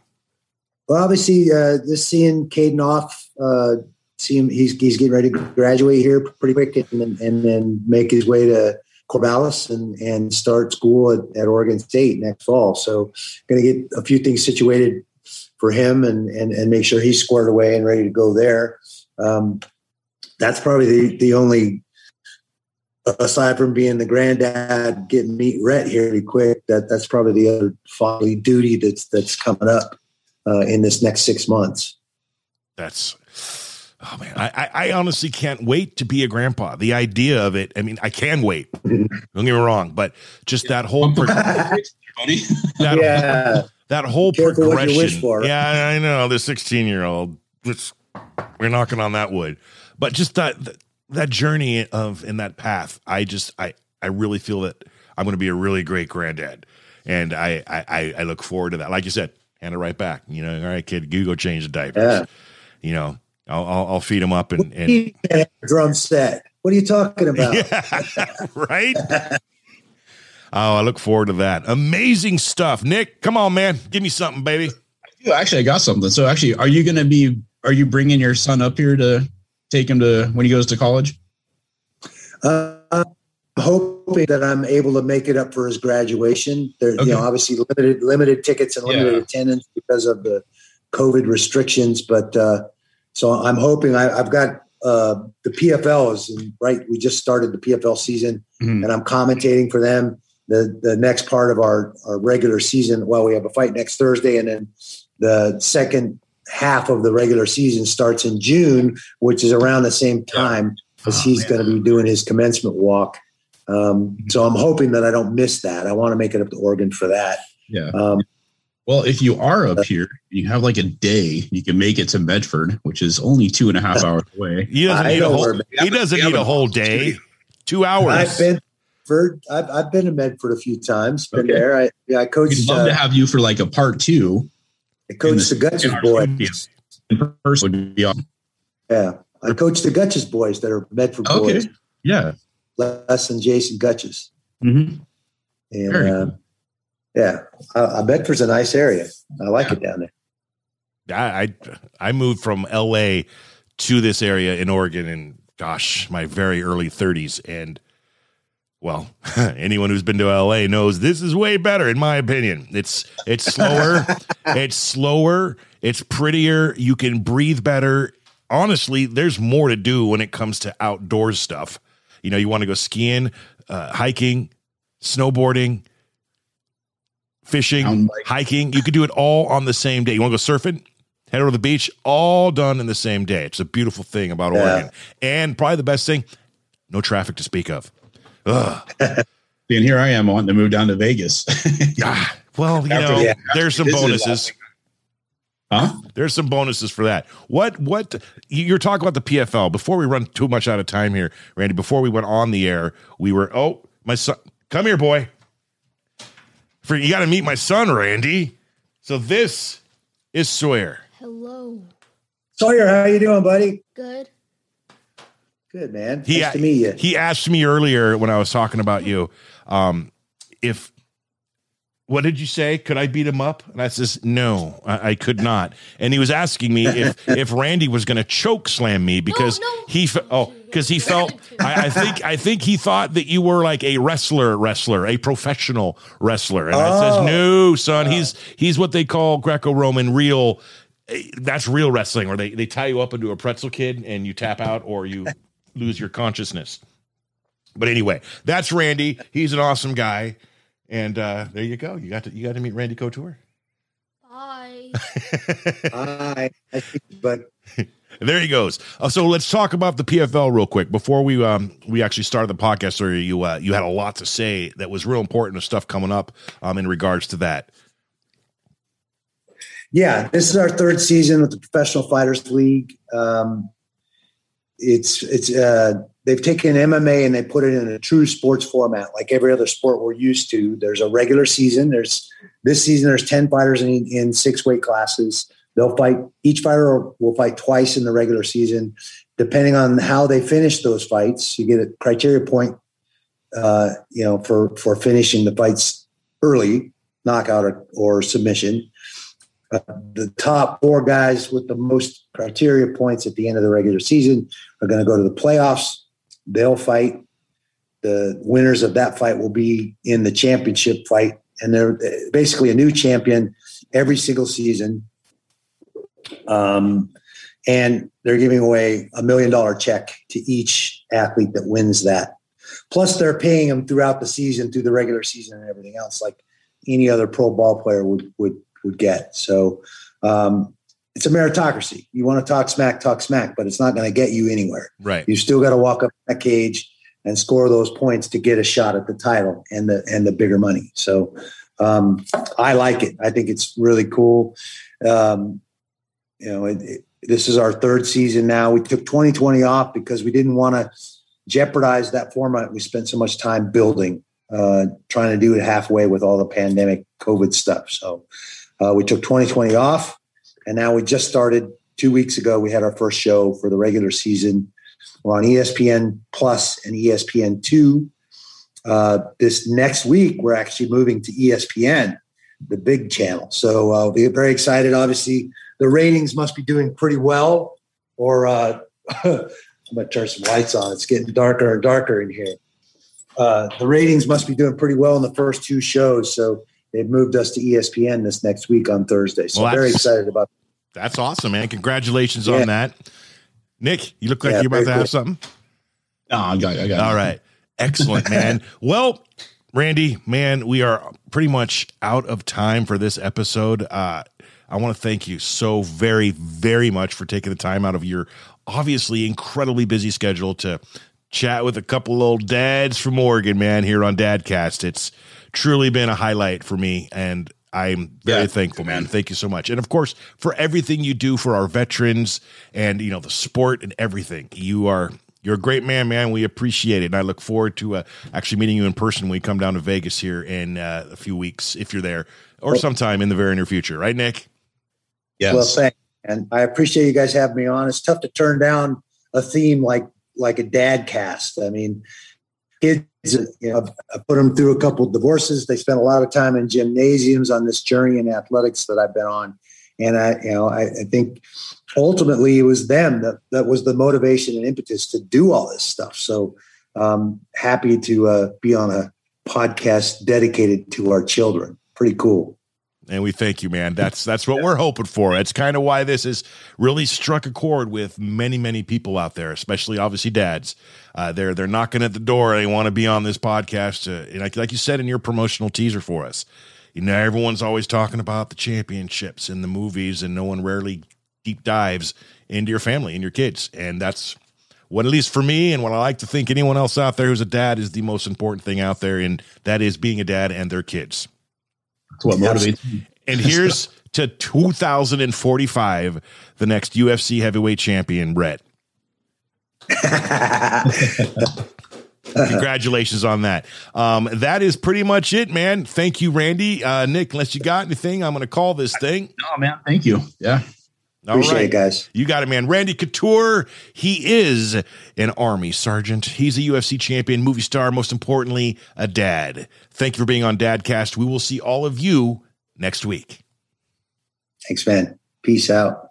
Well, obviously, uh, just seeing Caden off, uh, see him, he's he's getting ready to graduate here pretty quick, and then and then make his way to Corvallis and and start school at, at Oregon State next fall. So, going to get a few things situated for him and and and make sure he's squared away and ready to go there. Um, that's probably the the only aside from being the granddad getting meet Rhett here pretty quick that that's probably the other fatherly duty that's that's coming up uh, in this next six months That's oh man, I, I I honestly can't wait to be a grandpa. The idea of it, I mean, I can wait. Don't get me wrong, but just that whole pro- that yeah that whole Careful progression. wish for. Yeah, I know the 16 year old. We're knocking on that wood, but just that that journey of in that path. I just I I really feel that I'm going to be a really great granddad, and I I I look forward to that. Like you said, hand it right back. You know, all right, kid, you go change the diapers. Yeah. You know, I'll I'll, I'll feed him up and and You can't have a drum set what are you talking about yeah, right. Oh, I look forward to that. Amazing stuff, Nick. Come on, man, give me something, baby. Yeah, actually, I got something. So, actually, are you going to be? Are you bringing your son up here to take him to when he goes to college? uh, hope hoping that I'm able to make it up for his graduation. There, okay. you know, obviously limited limited tickets and limited yeah. attendance because of the COVID restrictions. But uh, so I'm hoping I, have got uh, the PFLs right. We just started the PFL season, mm-hmm. and I'm commentating for them. The the next part of our our regular season. Well, we have a fight next Thursday, and then the second half of the regular season starts in June, which is around the same time yeah. as oh, he's going to be doing his commencement walk. Um, so I'm hoping that I don't miss that. I want to make it up to Oregon for that. Yeah. Um, well, if you are up here, you have like a day, you can make it to Medford, which is only two and a half hours away. He doesn't need a whole, he doesn't need a whole day. Two hours. I've been for I've, I've been to Medford a few times. Been okay. there. I yeah, I coached. We'd love uh, to have you for like a part two. I coached the, the Gutches boys. In person would be awesome. Yeah, I coached the Gutches boys that are Medford okay. boys. Yeah, Les and Jason Gutches. Mm-hmm. And uh, yeah, I, Medford's a nice area. I like yeah. it down there. I, I I moved from L.A. to this area in Oregon in gosh my very early 30s and well, anyone who's been to LA knows this is way better in my opinion. It's it's slower, it's slower, it's prettier, you can breathe better. Honestly, there's more to do when it comes to outdoor stuff. You know, you want to go skiing, uh, hiking, snowboarding, fishing, hiking. You could do it all on the same day. You want to go surfing? Head over to the beach, all done in the same day. It's a beautiful thing about yeah. Oregon. And probably the best thing, no traffic to speak of. Ugh. and here I am wanting to move down to Vegas. ah, well, you know, there's some bonuses. Huh? There's some bonuses for that. What what you're talking about the PFL. Before we run too much out of time here, Randy, before we went on the air, we were oh, my son come here, boy. For you gotta meet my son, Randy. So this is Sawyer. Hello. Sawyer, how you doing, buddy? Good. Good, man. He, nice to meet you. He asked me earlier when I was talking about you, um, if what did you say? Could I beat him up? And I says, no, I, I could not. And he was asking me if if Randy was going to choke slam me because no, no. he fe- oh because he felt I, I, think I think he thought that you were like a wrestler wrestler a professional wrestler and oh. I says no son oh. he's he's what they call Greco-Roman real eh, that's real wrestling where they they tie you up into a pretzel kid and you tap out or you lose your consciousness. But anyway, that's Randy. He's an awesome guy. And uh, there you go. You got to you got to meet Randy Couture. Bye. Bye. But there he goes. Uh, so let's talk about the PFL real quick before we um we actually started the podcast. Or you uh, you had a lot to say that was real important of stuff coming up um in regards to that. Yeah, this is our third season with the Professional Fighters League. Um, it's it's uh, they've taken MMA and they put it in a true sports format, like every other sport we're used to. There's a regular season. There's this season. There's ten fighters in, in six weight classes. They'll fight. Each fighter will fight twice in the regular season, depending on how they finish those fights. You get a criteria point, uh, you know, for for finishing the fights early, knockout or, or submission. Uh, the top four guys with the most criteria points at the end of the regular season are going to go to the playoffs. They'll fight. The winners of that fight will be in the championship fight. And they're basically a new champion every single season. Um, and they're giving away a million dollar check to each athlete that wins that. Plus, they're paying them throughout the season, through the regular season, and everything else, like any other pro ball player would would would get. So um, it's a meritocracy. You want to talk smack, talk smack, but it's not going to get you anywhere. Right. You still got to walk up that cage and score those points to get a shot at the title and the and the bigger money. So um, I like it. I think it's really cool. Um, you know, it, it, this is our third season now. We took 2020 off because we didn't want to jeopardize that format we spent so much time building, uh, trying to do it halfway with all the pandemic COVID stuff. So uh, we took 2020 off and now we just started two weeks ago. We had our first show for the regular season. We're on ESPN Plus and ESPN Two. Uh, this next week, we're actually moving to ESPN, the big channel. So uh, we're very excited. Obviously, the ratings must be doing pretty well. Or uh, I'm going to turn some lights on. It's getting darker and darker in here. uh, the ratings must be doing pretty well in the first two shows. So they've moved us to ESPN this next week on Thursday. So Well, very excited about. That. That's awesome, man. Congratulations Yeah. on that. Nick, you look like Yeah, you're about very to have cool. something. No, I got, I got. All right. Excellent, man. well, Randy, man, we are pretty much out of time for this episode. Uh, I want to thank you so very, very much for taking the time out of your obviously incredibly busy schedule to chat with a couple of old dads from Oregon, man, here on Dadcast. It's truly been a highlight for me, and I'm very Yeah, thankful, man. man. Thank you so much. And of course, for everything you do for our veterans and, you know, the sport and everything. You are you're a great man, man. We appreciate it. And I look forward to uh, actually meeting you in person when we come down to Vegas here in uh, a few weeks, if you're there, or sometime in the very near future. Right, Nick? Yes. Well, thanks, and I appreciate you guys having me on. It's tough to turn down a theme like like a dad cast. I mean, kids, you know, I've put them through a couple of divorces. They spent a lot of time in gymnasiums on this journey in athletics that I've been on, and I, you know, I, I think ultimately it was them that that was the motivation and impetus to do all this stuff. So, um, happy to uh, be on a podcast dedicated to our children. Pretty cool. And we thank you, man. That's that's what we're hoping for. It's kind of why this has really struck a chord with many, many people out there, especially obviously dads. Uh, they're they're knocking at the door. They want to be on this podcast. To, like like you said in your promotional teaser for us, you know, everyone's always talking about the championships in the movies, and no one rarely deep dives into your family and your kids. And that's what, at least for me, and what I like to think anyone else out there who's a dad is the most important thing out there, and that is being a dad and their kids. That's what motivates me. And here's to 2045, the next UFC heavyweight champion, Brett. Congratulations on that. Um, that is pretty much it, man. Thank you, Randy. Uh, Nick, unless you got anything, I'm going to call this thing. Oh man, thank you. Yeah. All Appreciate right. it, guys. You got it, man. Randy Couture, he is an Army sergeant. He's a UFC champion, movie star, most importantly, a dad. Thank you for being on Dadcast. We will see all of you next week. Thanks, man. Peace out.